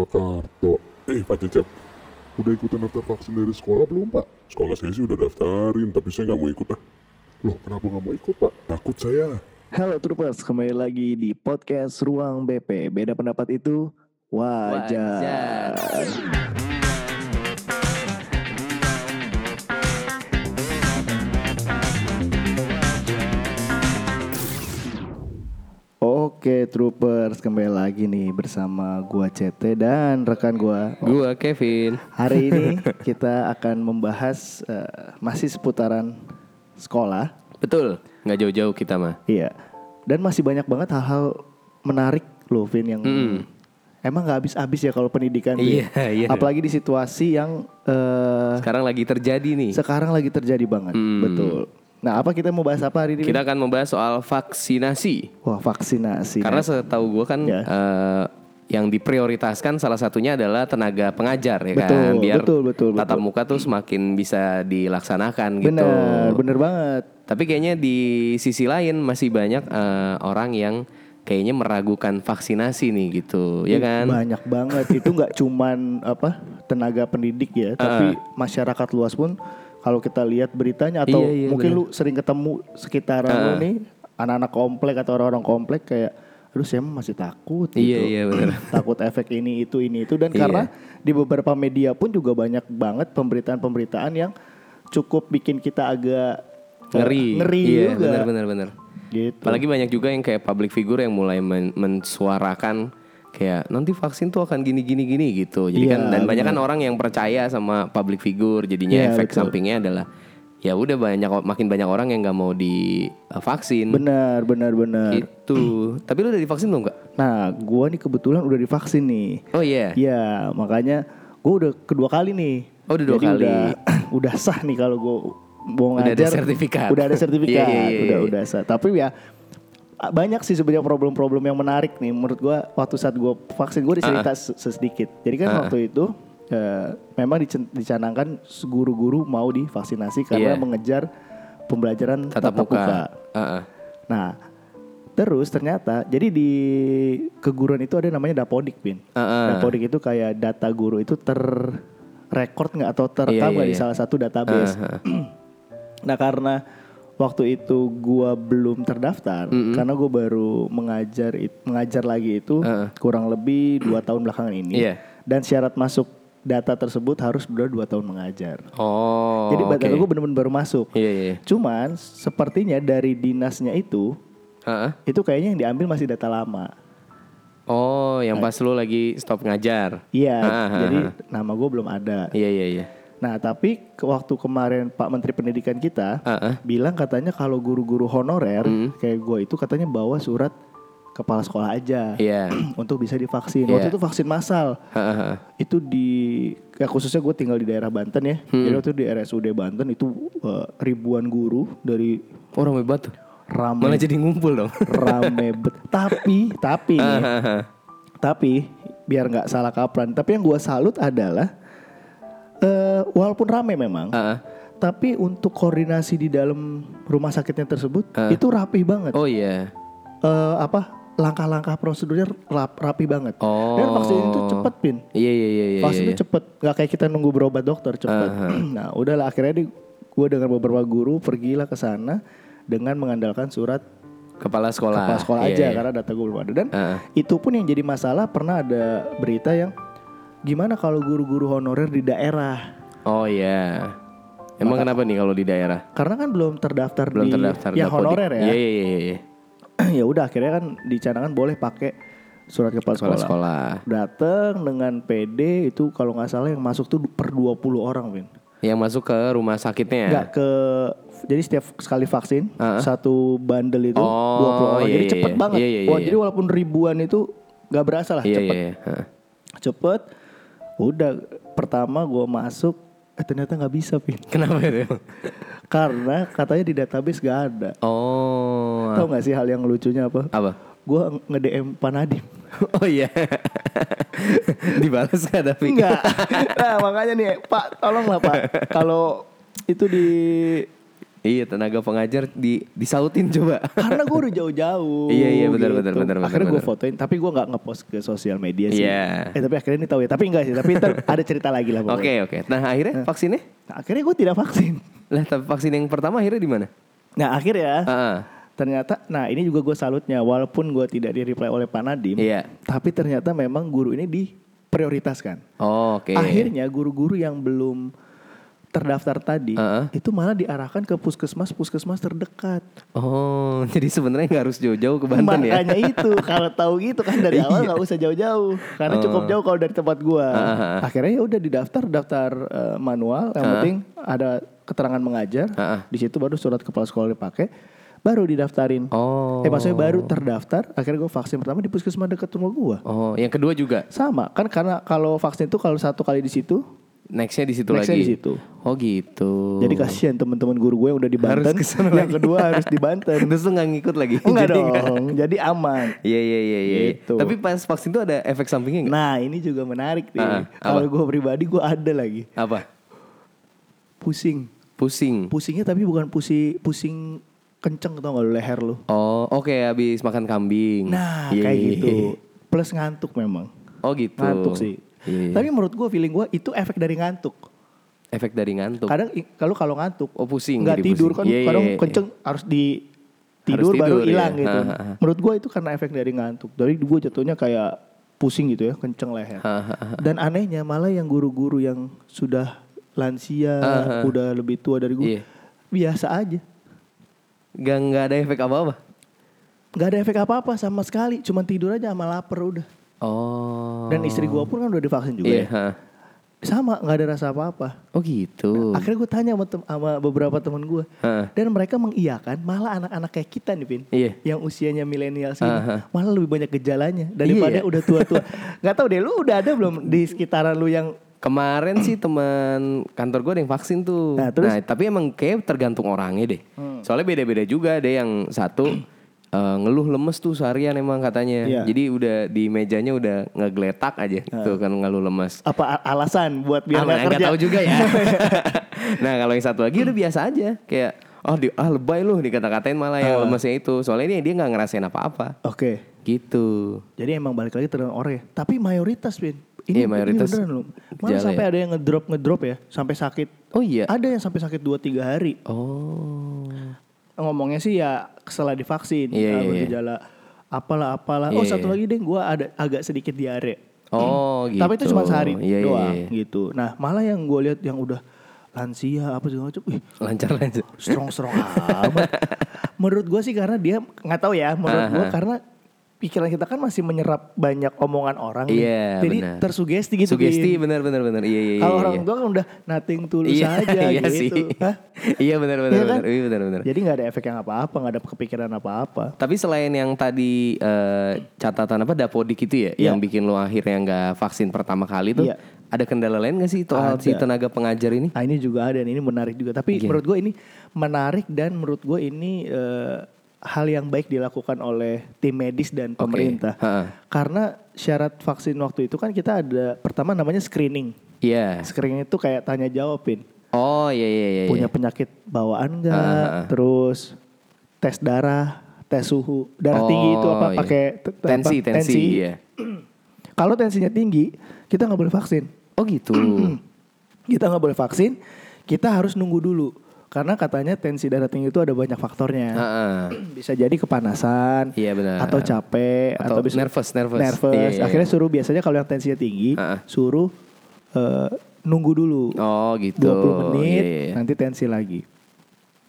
Pak Karto. Eh, Pak Cecep. Udah ikutan daftar vaksin dari sekolah belum, Pak? Sekolah saya sih udah daftarin, tapi saya nggak mau ikut ah. Loh, kenapa nggak mau ikut, Pak? Takut saya. Halo Troopers, kembali lagi di podcast Ruang BP. Beda pendapat itu wajar. Oke Troopers, kembali lagi nih bersama gua CT dan rekan gua. Gua Kevin. Hari ini kita akan membahas eh, masih seputaran sekolah. Betul, nggak jauh-jauh kita mah. Iya. Dan masih banyak banget hal-hal menarik loh Vin yang emang nggak habis-habis ya kalau pendidikan. Iya, iya. Apalagi di situasi yang eh, Sekarang lagi terjadi nih. sekarang lagi terjadi banget. Hmm. Betul. Nah, apa kita mau bahas apa hari ini? Kita akan membahas soal vaksinasi. Wah, vaksinasi. Karena setahu gua kan Ya. eh, yang diprioritaskan salah satunya adalah tenaga pengajar ya Betul, kan, biar betul, betul, tatap betul. muka tuh semakin bisa dilaksanakan gitu. bener, bener banget. Tapi kayaknya di sisi lain masih banyak eh, orang yang kayaknya meragukan vaksinasi nih gitu, ya kan? Banyak banget. Itu nggak cuman apa tenaga pendidik ya, tapi masyarakat luas pun kalau kita lihat beritanya atau Iya, iya, mungkin lu sering ketemu sekitaran lu nih anak-anak komplek atau orang-orang komplek kayak aduh saya masih takut gitu. Iya, iya, bener. takut efek ini itu ini itu dan Iya. karena di beberapa media pun juga banyak banget pemberitaan-pemberitaan yang cukup bikin kita agak eh, Ngeri. ngeri iya, juga. bener bener bener. Gitu. Apalagi banyak juga yang kayak public figure yang mulai men- mensuarakan kayak nanti vaksin tuh akan gini gini gini gitu. Jadi Iya, kan dan banyak kan orang yang percaya sama public figure jadinya Iya, efek betul. sampingnya adalah ya udah banyak makin banyak orang yang nggak mau divaksin Benar, benar, benar. gitu. Tapi lu udah divaksin belum kak? Nah, gua nih kebetulan udah divaksin nih. Oh iya. Iya, makanya gue udah kedua kali nih. Oh, udah dua Jadi kali. Udah, udah sah nih kalau gue mau Udah ada ngajar. sertifikat. Udah ada sertifikat. Iya, iya, iya, udah iya. udah sah. Tapi ya banyak sih sebenarnya problem-problem yang menarik nih menurut gua waktu saat gua vaksin gue dicerita se- sedikit. Jadi kan waktu itu eh, memang dicanangkan guru-guru mau divaksinasi karena Iya. mengejar pembelajaran Tatap tatap muka. muka. Heeh. Nah, terus ternyata jadi di keguruan itu ada namanya dapodik, Pin. Heeh. Dapodik itu kayak data guru itu terrekord nggak atau terekam Iya, nggak iya, di iya. salah satu database. nah, karena waktu itu gua belum terdaftar karena gua baru mengajar mengajar lagi itu kurang lebih dua tahun belakangan ini. Iya. Dan syarat masuk data tersebut harus sudah dua tahun mengajar. Oh. Jadi oke. data gue bener-bener baru masuk. Iya iya. Cuman sepertinya dari dinasnya itu Heeh. itu kayaknya yang diambil masih data lama. Oh, yang pas lu lagi stop ngajar. Iya, ah, jadi nama gue belum ada. Iya iya iya. Nah, tapi waktu kemarin Pak Menteri Pendidikan kita Heeh. bilang katanya kalau guru-guru honorer Hmm. kayak gue itu katanya bawa surat kepala sekolah aja Iya. untuk bisa divaksin. Iya. Waktu itu vaksin massal. Heeh. Itu di ya khususnya gue tinggal di daerah Banten ya. Hmm. Jadi waktu di RSUD Banten itu eh, ribuan guru dari Oh, banget tuh. rame Malah jadi ngumpul dong. rame bet. tapi tapi nih, tapi biar nggak salah kaprah. Tapi yang gua salut adalah eh walaupun rame memang, Heeh. tapi untuk koordinasi di dalam rumah sakitnya tersebut itu rapih banget. Oh iya. Eh, apa langkah-langkah prosedurnya rap, rapi banget. Oh. Dan vaksin itu cepet pin. Iya iya iya iya. Vaksin iya. itu cepet, nggak kayak kita nunggu berobat dokter cepet. nah, udahlah akhirnya di, gue dengan beberapa guru pergilah ke sana dengan mengandalkan surat Kepala sekolah. kepala sekolah Iya, aja iya. karena data gue belum ada dan Heeh. itu pun yang jadi masalah pernah ada berita yang gimana kalau guru-guru honorer di daerah Oh iya. Emang kenapa nih kalau di daerah? karena kan belum terdaftar Belum di terdaftar ya honorer ya Iya iya iya iya. ya udah akhirnya kan dicanangkan boleh pakai surat kepala Kepala sekolah, sekolah. datang dengan PD itu kalau nggak salah yang masuk tuh per 20 orang Win Yang masuk ke rumah sakitnya. nggak ke jadi setiap sekali vaksin satu bandel itu Oh, 20 orang iya, jadi iya, cepet iya. banget Iya, iya, wah iya. jadi walaupun ribuan itu nggak berasa lah Iya cepet iya. iya. Heeh. cepet udah pertama gue masuk eh ternyata nggak bisa pin Kenapa itu? karena katanya di database gak ada Oh. tau nggak sih hal yang lucunya apa Apa? gue nge DM Pak Nadim Oh iya. Dibalas gak tapi? enggak nah makanya nih Pak tolonglah Pak kalau itu di Iya tenaga pengajar di disautin coba. Karena gue udah jauh-jauh. Iya, iya, benar, benar, benar, benar, Akhirnya gue fotoin, tapi gue nggak ngepost ke sosial media sih. Iya. Eh tapi akhirnya ini tahu ya. Tapi enggak sih. Tapi ntar ada cerita lagi lah. Oke oke. Nah akhirnya vaksinnya? Nah, akhirnya gue tidak vaksin. Lah tapi vaksin yang pertama akhirnya di mana? Nah akhirnya Ah, ah. ternyata, nah ini juga gue salutnya. Walaupun gue tidak di reply oleh Pak Nadim, Iya. tapi ternyata memang guru ini diprioritaskan. Oh, Oke. Akhirnya guru-guru yang belum terdaftar tadi Heeh. itu malah diarahkan ke puskesmas puskesmas terdekat. Oh jadi sebenarnya nggak harus jauh-jauh ke Banten ya? Makanya itu kalau tahu gitu kan dari awal nggak usah jauh-jauh karena cukup jauh kalau dari tempat gua. Ah, Akhirnya ya udah didaftar daftar eh, manual yang penting ada keterangan mengajar. Ah, ah. Di situ baru surat kepala sekolah dipakai baru didaftarin. Oh. Eh maksudnya baru terdaftar akhirnya gue vaksin pertama di puskesmas dekat rumah gua. Oh yang kedua juga. Sama kan karena kalau vaksin itu kalau satu kali di situ Nextnya di situ Nextnya lagi. di situ. Oh gitu. jadi kasihan teman-teman guru gue yang udah di Harus Banten. ke sana yang lagi. kedua harus di Banten. Terus tuh nggak ngikut lagi. Enggak Jadi dong. Jadi aman. Iya iya iya iya. Gitu. Tapi pas vaksin tuh ada efek sampingnya nggak? Nah ini juga menarik nih. Ah, Kalau gue pribadi gue ada lagi Apa? pusing. Pusing. Pusingnya tapi bukan pusing pusing kenceng tau gak lu leher lu. Oh oke habis makan kambing. Nah Iya, kayak iya, gitu. iya. Plus ngantuk memang. Oh gitu. Ngantuk sih. Iya, iya. Tapi menurut gue feeling gue itu efek dari ngantuk. efek dari ngantuk. Kadang kalau kalau ngantuk Oh pusing. nggak tidur pusing. kan Iya, iya, kadang iya. kenceng harus di tidur, baru tidur, hilang iya. gitu. Ha, ha, ha. Menurut gue itu karena efek dari ngantuk. Dari gue jatuhnya kayak pusing gitu ya, kenceng leher. Hahaha. Dan anehnya malah yang guru-guru yang sudah lansia, Ah, ah. udah lebih tua dari gue, Iya. biasa aja. Gak nggak ada efek apa-apa. Gak ada efek apa-apa sama sekali, cuman tidur aja sama lapar udah. Oh. Dan istri gue pun kan udah divaksin juga Iya. ya. Sama, nggak ada rasa apa-apa. Oh gitu. Akhirnya gue tanya sama, tem- sama beberapa teman gue, Heeh. dan mereka mengiyakan malah anak-anak kayak kita nih, Pin, Iya. yang usianya milenial sini, Aha. malah lebih banyak gejalanya daripada Iya. udah tua-tua. Gak tau deh, lu udah ada belum di sekitaran lu yang Kemarin sih teman kantor gue ada yang vaksin tuh. Nah, terus? Hmm. tapi emang kayak tergantung orangnya deh. Soalnya beda-beda juga ada yang satu eh, ngeluh lemes tuh seharian emang katanya. Iya. Jadi udah di mejanya udah ngegeletak aja gitu kan ngeluh lemes. apa alasan buat biar Ah, kerja? tahu juga ya. nah kalau yang satu lagi udah biasa aja kayak oh di, ah lebay lu dikata-katain malah Ah. yang lemesnya itu. Soalnya dia dia nggak ngerasain apa-apa. Oke. Gitu. Jadi emang balik lagi tergantung orang ya. Tapi mayoritas, Pin. Iya, mayoritas Ini beneran loh. Malah sampai ya. ada yang ngedrop ngedrop ya, sampai sakit. Oh iya. Ada yang sampai sakit 2-3 hari. Oh. Ngomongnya sih ya setelah divaksin, Iya, uh, iya, iya. bergejala apalah apalah. oh Iya, satu iya. lagi deh, gue ada agak sedikit diare. Oh gitu. Tapi itu cuma sehari Iya, iya, doang iya. gitu. Nah malah yang gue lihat yang udah lansia apa segala macam, ih Lancar lancar. strong strong amat. Menurut gue sih karena dia nggak tahu ya. Menurut gue karena pikiran kita kan masih menyerap banyak omongan orang. Iya, Jadi benar. tersugesti gitu. Sugesti benar benar benar. Iya iya iya. Kalau orang iya. tua kan udah nothing tulus iya, aja iya gitu. sih. Hah? Iya benar benar Iya kan? benar. Iya benar benar. Jadi nggak ada efek yang apa-apa, nggak ada kepikiran apa-apa. Tapi selain yang tadi eh, catatan apa dapodik itu ya, Iya. yang bikin lo akhirnya nggak vaksin pertama kali tuh, Iya. ada kendala lain gak sih soal si tenaga pengajar ini? Nah ini juga ada, dan ini menarik juga. Tapi menurut gue ini menarik dan menurut gue ini eh, hal yang baik dilakukan oleh tim medis dan pemerintah. Ha-ha. Karena syarat vaksin waktu itu kan kita ada pertama namanya screening. Iya. Screening itu kayak tanya jawabin. Oh iya iya iya. Punya iya. penyakit bawaan enggak, terus tes darah, tes suhu, darah Oh, tinggi itu apa iya. pakai t- t- tensi apa? tensi. Iya. Kalau tensinya tinggi, kita nggak boleh vaksin. Oh gitu. Kita nggak boleh vaksin, kita harus nunggu dulu. Karena katanya tensi darah tinggi itu ada banyak faktornya. Ha-ha. Bisa jadi kepanasan, Iya benar. atau capek, Atau atau, bisa nervous, nervous. nervous. Iya, iya, Akhirnya suruh biasanya kalau yang tensinya tinggi, Ha-ha. suruh eh, nunggu dulu Oh gitu. 20 menit, Iya, iya. nanti tensi lagi.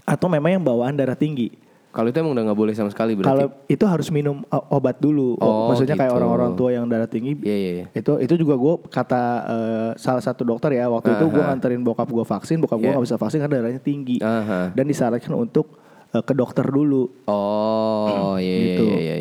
Atau memang yang bawaan darah tinggi. Kalau itu emang udah nggak boleh sama sekali berarti. Kalau itu harus minum o- obat dulu. Oh, Maksudnya kayak gitu. orang-orang tua yang darah tinggi. Iya iya. iya. Itu itu juga gue kata eh, salah satu dokter ya waktu itu gue nganterin bokap gue vaksin, bokap gue Iya. nggak bisa vaksin karena darahnya tinggi Aha. dan disarankan untuk eh, ke dokter dulu. Oh iya iya Gitu. iya iya.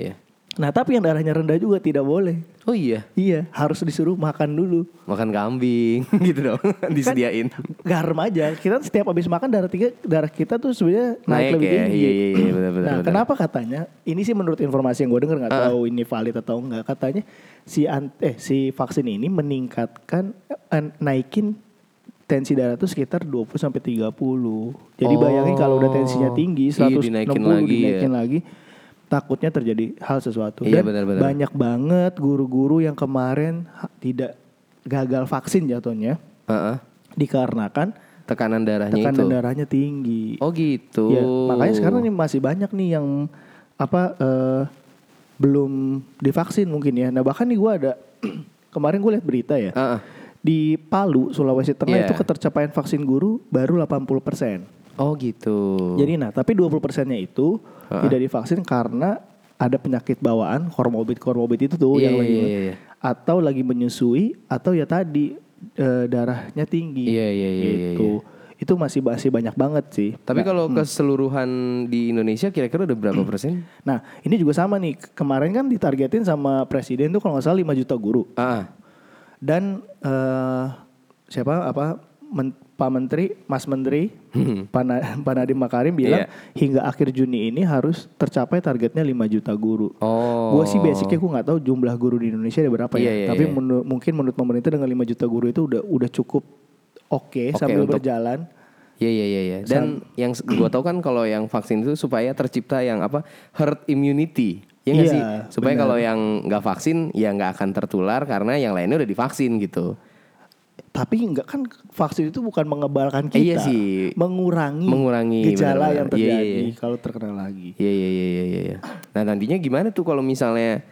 Iya. Nah tapi yang darahnya rendah juga tidak boleh. Oh iya. Iya harus disuruh makan dulu. Makan kambing gitu dong disediain. Garam aja. Kita setiap habis makan darah tiga darah kita tuh sebenarnya naik, Naik lebih ya, tinggi. iya, iya, iya, benar, benar, nah benar. kenapa katanya? Ini sih menurut informasi yang gue dengar nggak tahu ini valid atau enggak. Katanya si an- eh si vaksin ini meningkatkan eh, naikin tensi darah tuh sekitar 20 sampai 30. Jadi bayangin kalau udah tensinya tinggi Iya, 160 dinaikin lagi ya. dinaikin lagi takutnya terjadi hal sesuatu. Iya, Dan benar-benar. banyak banget guru-guru yang kemarin tidak gagal vaksin jatuhnya Heeh. dikarenakan Tekanan darahnya tekanan itu. darahnya tinggi. Oh gitu. Ya, makanya sekarang nih masih banyak nih yang apa eh, belum divaksin mungkin ya. Nah bahkan nih gue ada kemarin gue lihat berita ya Heeh. di Palu Sulawesi Tengah Iya. itu ketercapaian vaksin guru baru 80 Oh gitu. Jadi nah tapi 20 persennya itu tidak divaksin karena ada penyakit bawaan komorbid komorbid itu tuh Iya, yang lagi iya, iya, iya. atau lagi menyusui atau ya tadi eh, darahnya tinggi Iya, iya, iya, iya, gitu. Itu masih masih banyak banget sih. Tapi kalau hmm. keseluruhan di Indonesia kira-kira udah berapa persen? Nah, ini juga sama nih. Kemarin kan ditargetin sama presiden tuh kalau nggak salah 5 juta guru. Ah, Dan eh siapa apa Men- Pak Menteri, Mas Menteri, Pak, Na- Pak Nadiem Makarim bilang Hmm. Iya. hingga akhir Juni ini harus tercapai targetnya 5 juta guru. oh. Gue sih basicnya gue nggak tahu jumlah guru di Indonesia ada berapa Iya, ya. iya, Tapi iya. menu- mungkin menurut pemerintah dengan 5 juta guru itu udah udah cukup oke Oke, sambil untuk- berjalan. Iya iya iya. iya. Dan yang s- gua tahu kan kalau yang vaksin itu supaya tercipta yang apa herd immunity. Ya Iya, sih? Supaya kalau yang nggak vaksin ya nggak akan tertular karena yang lainnya udah divaksin gitu. Tapi enggak kan vaksin itu bukan mengebalkan kita, Eh, iya sih. mengurangi, Mengurangi, gejala yang Iya, iya, terjadi iya. kalau terkena lagi. Iya iya iya iya iya. iya. Nah nantinya gimana tuh kalau misalnya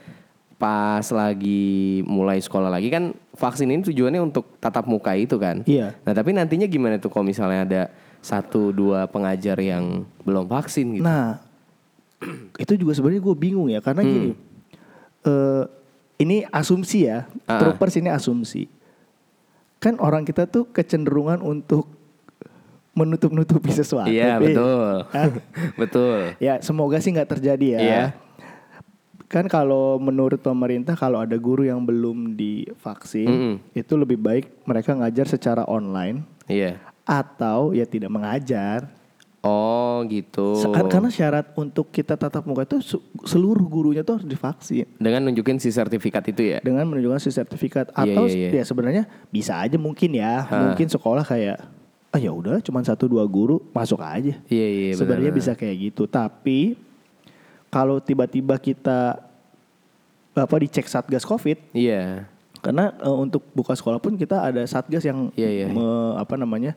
pas lagi mulai sekolah lagi kan vaksin ini tujuannya untuk tatap muka itu kan. Iya. Nah tapi nantinya gimana tuh kalau misalnya ada satu dua pengajar yang belum vaksin gitu. Nah, itu juga sebenarnya gue bingung ya karena Hmm. gini, eh ini asumsi ya, Ah. troopers ini asumsi. Kan orang kita tuh kecenderungan untuk menutup-nutupi sesuatu. Iya Pi. betul. Hah? betul. Ya semoga sih nggak terjadi ya. Iya. Kan kalau menurut pemerintah kalau ada guru yang belum divaksin, Mm-mm. itu lebih baik mereka ngajar secara online Iya. atau ya tidak mengajar. Oh gitu. Karena syarat untuk kita tatap muka itu seluruh gurunya tuh harus divaksin Dengan nunjukin si sertifikat itu ya. dengan menunjukkan si sertifikat Iya, atau iya, iya. ya sebenarnya bisa aja mungkin ya mungkin sekolah kayak ah ya udah cuma satu dua guru masuk aja Iya iya benar. sebenarnya benar. bisa kayak gitu tapi kalau tiba-tiba kita apa dicek satgas covid Iya. karena eh, untuk buka sekolah pun kita ada satgas yang Iya, iya. me- apa namanya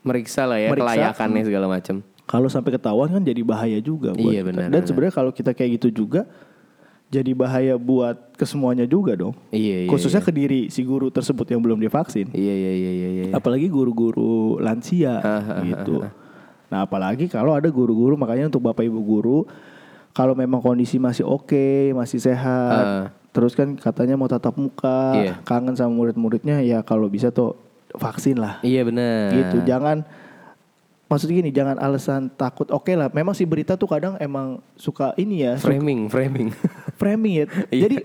Meriksa lah ya Meriksa. kelayakannya segala macam. Kalau sampai ketahuan kan jadi bahaya juga buat Iya, kita. benar, dan benar. sebenarnya kalau kita kayak gitu juga jadi bahaya buat kesemuanya juga dong Iya iya. khususnya ke diri si guru tersebut yang belum divaksin Iya iya iya iya. iya. apalagi guru-guru lansia gitu nah apalagi kalau ada guru-guru makanya untuk bapak ibu guru kalau memang kondisi masih oke masih sehat terus kan katanya mau tatap muka Iya. kangen sama murid-muridnya ya kalau bisa tuh vaksin lah Iya benar. gitu jangan maksud gini jangan alasan takut oke lah memang si berita tuh kadang emang suka ini ya suka Framing framing. framing ya Iya. jadi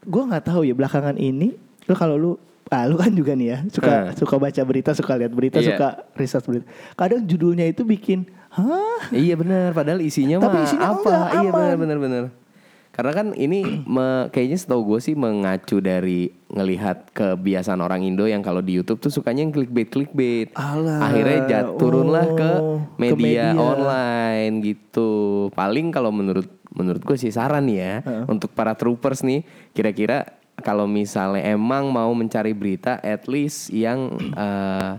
gue nggak tahu ya belakangan ini lu kalau lu ah lu kan juga nih ya suka Eh. suka baca berita suka lihat berita Iya. suka riset berita kadang judulnya itu bikin hah iya benar. Padahal isinya Tapi mah isinya apa? enggak, iya benar benar benar. Karena kan ini me- kayaknya setahu gue sih mengacu dari ngelihat kebiasaan orang Indo yang kalau di YouTube tuh sukanya yang clickbait clickbait. Alah, Akhirnya jat, turunlah ke oh, ke media, media. online gitu. Paling kalau menurut menurut gue sih saran ya untuk para troopers nih kira-kira kalau misalnya emang mau mencari berita at least yang eh,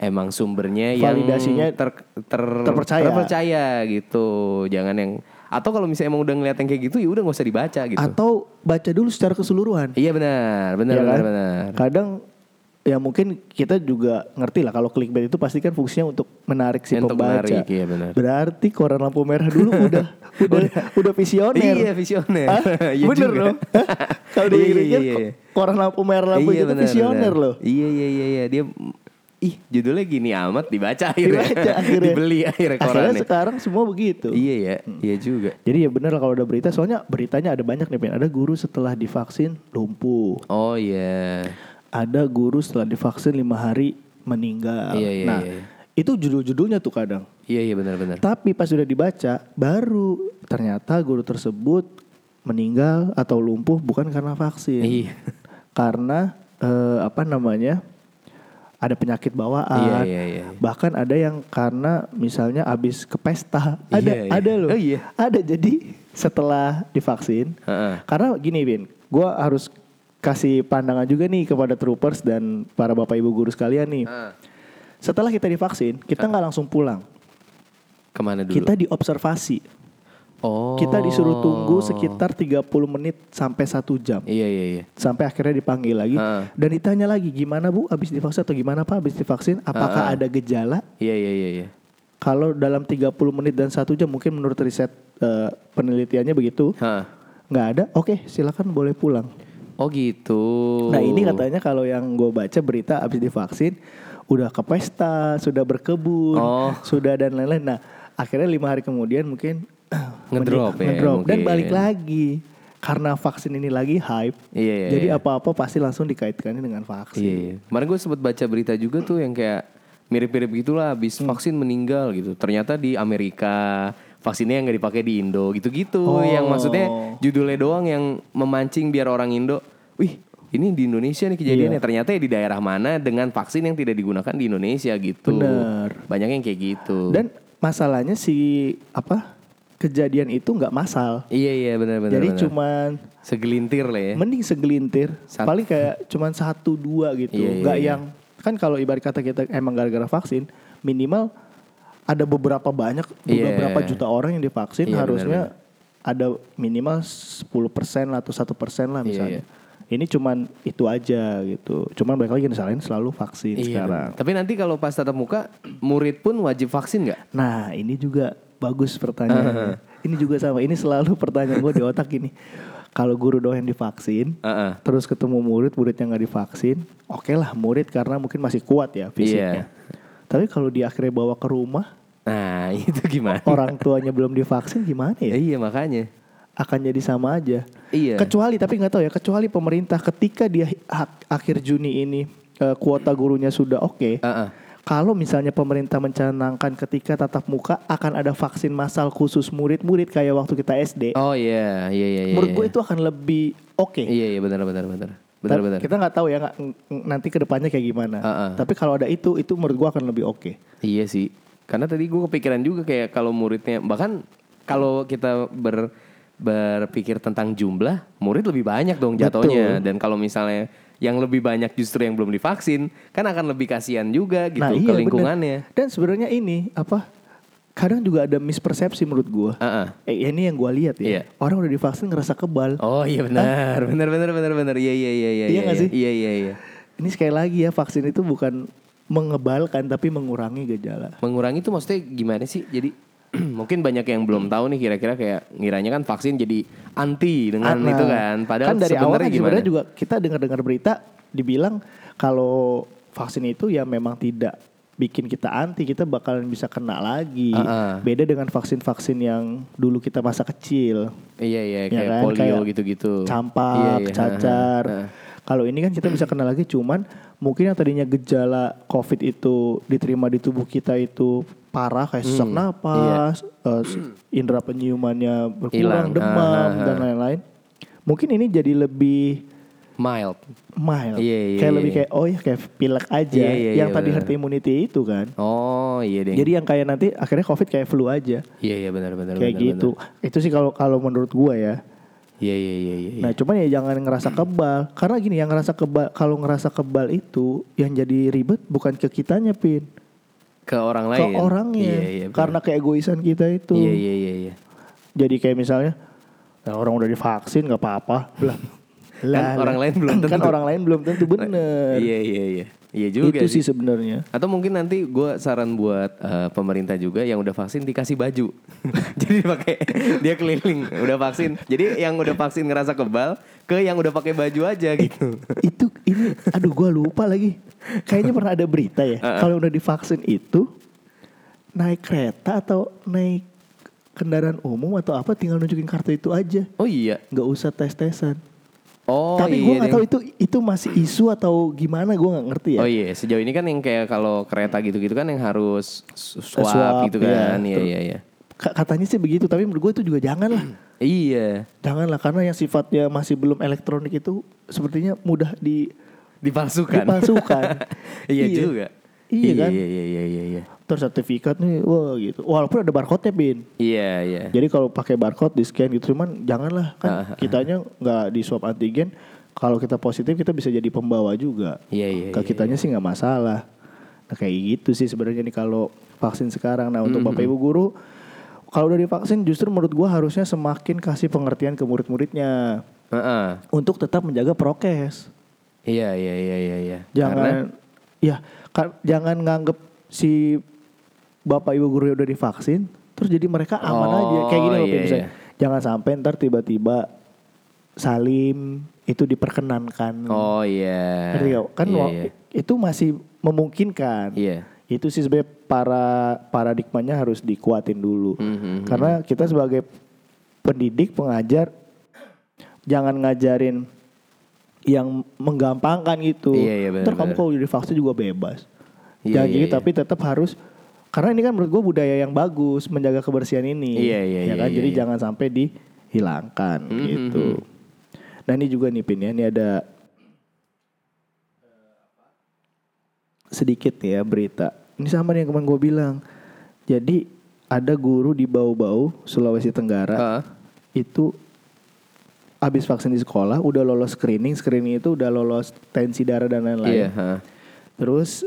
emang sumbernya yang Validasinya ter, ter- terpercaya. terpercaya gitu. Jangan yang atau kalau misalnya emang udah ngeliat yang kayak gitu ya udah nggak usah dibaca gitu. atau baca dulu secara keseluruhan Iya benar, benar Ya benar kan? benar. kadang ya mungkin kita juga ngerti lah kalau clickbait itu pasti kan fungsinya untuk menarik si Untuk pembaca. menarik, iya benar. Berarti koran lampu merah dulu udah udah udah visioner. Iya, visioner. Iya bener juga. Hah? Kalau Iya, dipikir iya, iya. koran lampu merah lampu itu benar, visioner benar. loh. Iya iya iya iya dia ih judulnya gini amat dibaca akhirnya. Dibaca akhirnya. Dibeli akhirnya Akhirnya korannya. sekarang semua begitu. Iya ya, iya juga. Jadi ya bener lah kalau ada berita, soalnya beritanya ada banyak nih, Pin. Ada guru setelah divaksin lumpuh. Oh iya. Ada guru setelah divaksin lima hari meninggal. Iya, iya, nah, iya. itu judul-judulnya tuh kadang. Iya iya benar benar. Tapi pas sudah dibaca, baru ternyata guru tersebut meninggal atau lumpuh bukan karena vaksin. Iya. Karena eh, apa namanya? Ada penyakit bawaan. Iya, iya, iya. Bahkan ada yang karena misalnya abis ke pesta, ada Iya, iya. ada loh. Oh, iya. Ada jadi setelah divaksin. Heeh. Karena gini Bin, gue harus kasih pandangan juga nih kepada troopers dan para bapak ibu guru sekalian nih. Ah. Setelah kita divaksin, kita nggak langsung pulang. Ke mana dulu? Kita diobservasi. Oh. Kita disuruh tunggu sekitar 30 menit sampai satu jam. Iya iya iya. Sampai akhirnya dipanggil lagi Ah. dan ditanya lagi gimana Bu habis divaksin atau gimana Pak habis divaksin apakah Ah, ah. ada gejala? Iya iya iya iya. Kalau dalam 30 menit dan satu jam mungkin menurut riset eh, penelitiannya begitu nggak ada oke silakan boleh pulang. Oh gitu. Nah ini katanya kalau yang gue baca berita habis divaksin udah ke pesta, sudah berkebun, Oh. sudah dan lain-lain. Nah akhirnya lima hari kemudian mungkin Ngedrop ya, ngedrop dan balik lagi karena vaksin ini lagi hype. Iya, iya, jadi iya. apa-apa pasti langsung dikaitkannya dengan vaksin. Iya, iya. Kemarin gue sempat baca berita juga tuh yang kayak mirip-mirip gitulah habis Hmm. vaksin meninggal gitu. Ternyata di Amerika vaksinnya yang nggak dipakai di Indo gitu-gitu. Oh. Yang maksudnya judulnya doang yang memancing biar orang Indo, wih ini di Indonesia nih kejadiannya. Iya. Ternyata ya di daerah mana dengan vaksin yang tidak digunakan di Indonesia gitu. Bener. Banyak yang kayak gitu. Dan masalahnya si apa kejadian itu nggak masal. iya iya benar-benar. jadi benar. cuman segelintir lah ya. mending segelintir, Sat- paling kayak cuman satu dua gitu, Iya, iya, nggak iya. yang kan kalau ibarat kata kita emang gara-gara vaksin minimal ada beberapa banyak Iya. beberapa juta orang yang divaksin Iya, harusnya ada minimal 10% lah atau satu persen lah Iya, misalnya. Ini cuman itu aja gitu. Cuman balik lagi disalahin selalu vaksin Iya, sekarang. benar. Tapi nanti kalau pas tatap muka, murid pun wajib vaksin nggak? Nah ini juga bagus pertanyaannya. ini juga sama. Ini selalu pertanyaan gue di otak ini. Kalau guru doang yang divaksin, Heeh. terus ketemu murid, murid yang nggak divaksin, oke lah murid karena mungkin masih kuat ya fisiknya. Tapi kalau dia akhirnya bawa ke rumah, Nah itu gimana? orang tuanya belum divaksin gimana ya? iya makanya. Akan jadi sama aja. Iya. Kecuali tapi nggak tahu ya, kecuali pemerintah ketika dia hak- akhir Juni ini eh, kuota gurunya sudah oke. Heeh. Kalau misalnya pemerintah mencanangkan ketika tatap muka akan ada vaksin massal khusus murid-murid kayak waktu kita SD, Oh iya, iya iya iya. menurut iya. gue itu akan lebih oke. Iya iya benar benar benar. Benar benar. Kita nggak tahu ya n- nanti ke depannya kayak gimana. Heeh. Tapi kalau ada itu, itu menurut gue akan lebih oke. Iya sih. Karena tadi gue kepikiran juga kayak kalau muridnya bahkan kalau kita ber berpikir tentang jumlah, murid lebih banyak dong jatuhnya. Dan kalau misalnya yang lebih banyak justru yang belum divaksin, kan akan lebih kasihan juga gitu Nah ke iya bener. lingkungannya. Dan sebenarnya ini apa? Kadang juga ada mispersepsi menurut gue. Heeh. Eh ini yang gue lihat ya. Iya. Orang udah divaksin ngerasa kebal. Oh iya benar, benar benar benar benar. Iya iya iya iya. Iya nggak sih? Iya iya iya. Ini sekali lagi ya vaksin itu bukan mengebalkan tapi mengurangi gejala. Mengurangi itu maksudnya gimana sih? Jadi mungkin banyak yang belum tahu nih kira-kira kayak ngiranya kan vaksin jadi anti dengan Nah, itu kan. Padahal kan dari awal kan gimana? sebenarnya juga kita dengar-dengar berita dibilang kalau vaksin itu ya memang tidak bikin kita anti, kita bakalan bisa kena lagi. Ah, ah. Beda dengan vaksin-vaksin yang dulu kita masa kecil, Iya iya Ya kayak kan? polio gitu-gitu. campak, Iya, iya. cacar. Ha. Kalau ini kan kita bisa kena lagi, cuman mungkin yang tadinya gejala COVID itu diterima di tubuh kita itu parah kayak sesak Hmm, napas, eh, indera penciumannya Hilang. berkurang, demam Ah, ah, ah. dan lain-lain. Mungkin ini jadi lebih Mild. mild, Iya, iya, kayak iya, lebih iya. kayak oh ya kayak pilek aja, Iya, iya, yang iya, tadi herd immunity itu kan. Oh iya deh. Jadi yang kayak nanti akhirnya COVID kayak flu aja, iya iya benar benar. kayak benar, gitu. Itu sih kalau kalau menurut gua ya. benar. Iya iya iya iya. Nah, cuman ya jangan ngerasa kebal. Karena gini, yang ngerasa kebal kalau ngerasa kebal itu yang jadi ribet bukan ke kitanya, Pin. Ke orang Ke lain. orangnya. Iya iya. Karena keegoisan kita itu. Iya iya iya iya. Jadi kayak misalnya "Ya, orang udah divaksin nggak apa-apa. Lah. Kan orang lain belum Kan tentu. orang lain belum tentu bener. Iya iya iya. Iya juga itu sih sebenarnya. Atau mungkin nanti gue saran buat eh, pemerintah juga yang udah vaksin dikasih baju. Jadi pakai dia keliling udah vaksin. Jadi yang udah vaksin ngerasa kebal ke yang udah pakai baju aja gitu. itu ini aduh gua lupa lagi. Kayaknya pernah ada berita ya. Kalau udah divaksin itu naik kereta atau naik kendaraan umum atau apa tinggal nunjukin kartu itu aja. Oh iya. nggak usah tes-tesan. Oh Tapi iya. gue nggak deh. tahu itu itu masih isu atau gimana gue nggak ngerti ya. Oh iya, sejauh ini kan yang kayak kalau kereta gitu-gitu kan yang harus swab, swab, gitu iya. kan. Iya iya iya. Ka- Katanya sih begitu, tapi menurut gue itu juga jangan lah. Iya. Jangan lah karena yang sifatnya masih belum elektronik itu sepertinya mudah di Dipalsukan. dipalsukan. iya juga. Iya kan? Iya iya iya iya iya. Terus sertifikat nih, wah gitu. Walaupun ada barcode-nya, Bin. Iya iya. Jadi kalau pakai barcode di scan gitu cuman janganlah Ah, kan kitanya nggak di swab antigen. Kalau kita positif kita bisa jadi pembawa juga. Iya iya. Ke kitanya sih nggak masalah. Nah kayak gitu sih sebenarnya nih kalau vaksin sekarang. Nah untuk bapak ibu guru kalau udah divaksin justru menurut gua harusnya semakin kasih pengertian ke murid-muridnya Heeh. untuk tetap menjaga prokes. Iya iya iya iya iya. Karena Jangan ya ka- jangan nganggep si bapak ibu guru udah divaksin terus jadi mereka aman Oh, aja kayak gini loh iya, misalnya. iya. Jangan sampai ntar tiba-tiba salim itu diperkenankan. Oh iya. Nggak? Kan wa- iya. itu masih memungkinkan. Iya. Itu sih sebenarnya para paradigmanya harus dikuatin dulu. Mhm, Karena kita sebagai pendidik, pengajar jangan ngajarin yang menggampangkan gitu. Iya, iya, Ntar kamu kalau divaksin juga bebas. Iya, Jangan iya, gitu, iya. tapi tetap harus karena ini kan menurut gue budaya yang bagus menjaga kebersihan ini. Iya, iya, ya iya, kan? iya, Jadi iya. jangan sampai dihilangkan Mhm, gitu. Nah ini juga nih Pin ya, ini ada sedikit ya berita. Ini sama nih yang kemarin gue bilang. Jadi ada guru di Bau-Bau, Sulawesi Tenggara. Heeh. Itu habis vaksin di sekolah, udah lolos screening. Screening itu udah lolos tensi darah dan Iya. lain-lain. heeh. Terus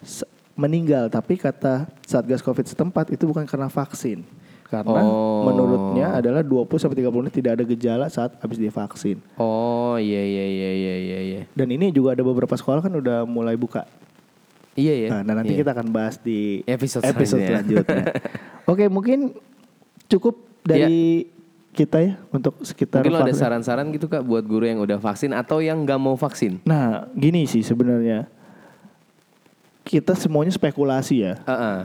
se- meninggal, tapi kata Satgas Covid setempat itu bukan karena vaksin. Karena Oh. menurutnya adalah 20 sampai 30 menit tidak ada gejala saat habis divaksin. Oh iya iya iya iya iya iya. Dan ini juga ada beberapa sekolah kan udah mulai buka. Iya ya. Nah, nah, nanti Iya. kita akan bahas di Episode episode selanjutnya. selanjutnya. Oke, mungkin cukup dari kita ya untuk sekitar Mungkin lo ada saran-saran gitu kak buat guru yang udah vaksin atau yang nggak mau vaksin? Nah, gini sih sebenarnya. Kita semuanya spekulasi ya. Heeh.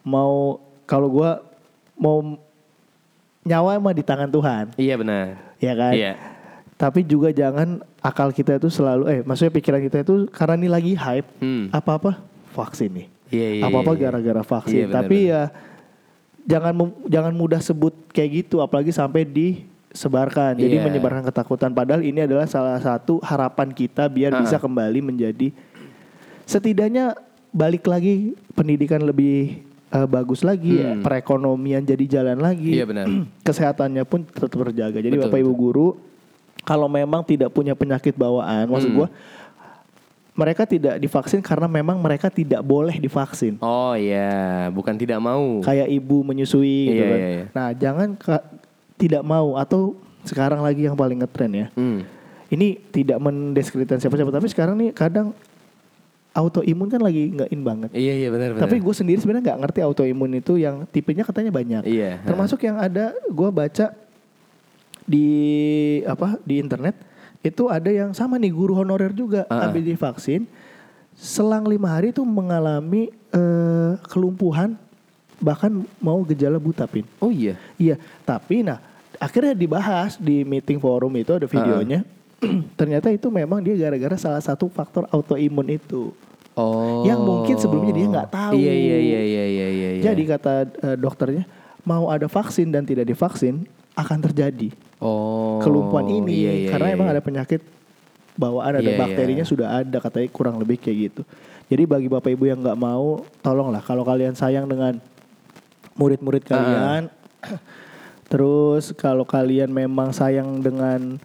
Mau kalau gua mau nyawa mah di tangan Tuhan, Iya benar. ya kan? Iya. Tapi juga jangan akal kita itu selalu eh maksudnya pikiran kita itu karena ini lagi hype Hmm. apa-apa vaksin nih. Iya iya. apa-apa iya. gara-gara vaksin. Iya, benar, Tapi ya jangan jangan mudah sebut kayak gitu apalagi sampai disebarkan. Jadi Iya. menyebarkan ketakutan padahal ini adalah salah satu harapan kita biar Ah. bisa kembali menjadi setidaknya balik lagi pendidikan lebih eh, bagus lagi, Hmm. perekonomian jadi jalan lagi. Iya, benar. Kesehatannya pun tetap terjaga. Jadi Betul, Bapak Ibu guru kalau memang tidak punya penyakit bawaan, maksud Hmm. gua mereka tidak divaksin karena memang mereka tidak boleh divaksin. Oh iya, bukan tidak mau. Kayak ibu menyusui gitu Iya, kan. iya, iya. Nah, jangan ka- tidak mau atau sekarang lagi yang paling ngetren ya. Hmm. Ini tidak mendiskreditkan siapa-siapa tapi sekarang nih kadang autoimun kan lagi nggak in banget. Iya iya benar benar. Tapi gue sendiri sebenarnya nggak ngerti autoimun itu yang tipenya katanya banyak. Iya. Termasuk yang ada gue baca di apa di internet itu ada yang sama nih guru honorer juga Ah. habis divaksin selang lima hari itu mengalami eh, kelumpuhan bahkan mau gejala buta pin. Oh iya. Iya, tapi nah akhirnya dibahas di meeting forum itu ada videonya. Ternyata itu memang dia gara-gara salah satu faktor autoimun itu. Oh. Yang mungkin sebelumnya dia nggak tahu. Iya iya iya iya iya iya. Jadi kata eh, dokternya mau ada vaksin dan tidak divaksin akan terjadi oh. kelumpuhan ini Iya, iya, karena iya, emang iya. ada penyakit bawaan ada Iya, bakterinya iya. sudah ada katanya kurang lebih kayak gitu. Jadi bagi bapak ibu yang nggak mau, tolonglah kalau kalian sayang dengan murid-murid kalian, terus kalau kalian memang sayang dengan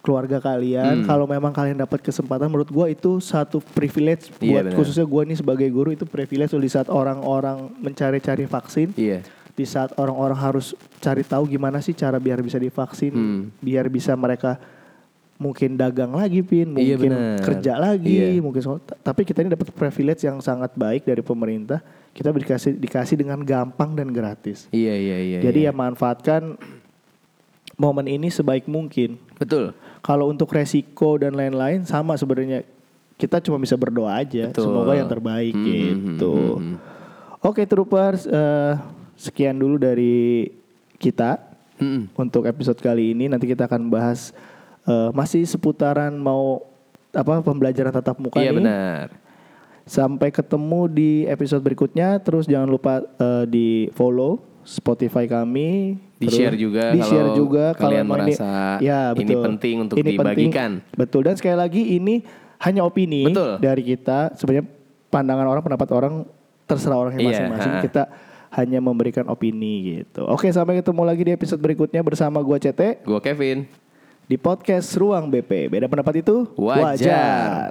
keluarga kalian, Hmm. kalau memang kalian dapat kesempatan, menurut gua itu satu privilege Iya, buat benar. khususnya gua nih sebagai guru itu privilege di saat orang-orang mencari-cari vaksin Iya. Di saat orang-orang harus cari tahu gimana sih cara biar bisa divaksin, Hmm. biar bisa mereka mungkin dagang lagi, pin, Iya, mungkin benar. kerja lagi, Iya. mungkin tapi kita ini dapat privilege yang sangat baik dari pemerintah. Kita dikasih dikasih dengan gampang dan gratis. Iya iya iya. Jadi iya. ya manfaatkan momen ini sebaik mungkin. betul. Kalau untuk resiko dan lain-lain sama sebenarnya kita cuma bisa berdoa aja, Betul. semoga yang terbaik Hmm, gitu. hmm, hmm, hmm. Oke troopers, eh, sekian dulu dari kita Mm-mm. untuk episode kali ini. Nanti kita akan bahas eh, masih seputaran mau apa pembelajaran tatap muka Iya nih. benar. Sampai ketemu di episode berikutnya. Terus jangan lupa eh, di follow Spotify kami. Di Terus share juga di share kalau juga kalau kalian emang merasa ya, ini betul. penting untuk Ini penting. dibagikan. Betul dan sekali lagi ini hanya opini Betul. dari kita. Sebenarnya pandangan orang, pendapat orang terserah orangnya Iya, masing-masing. ha. Kita hanya memberikan opini gitu. Oke, sampai ketemu lagi di episode berikutnya bersama gua CT, gua Kevin di podcast Ruang BP. Beda pendapat itu wajar. wajar.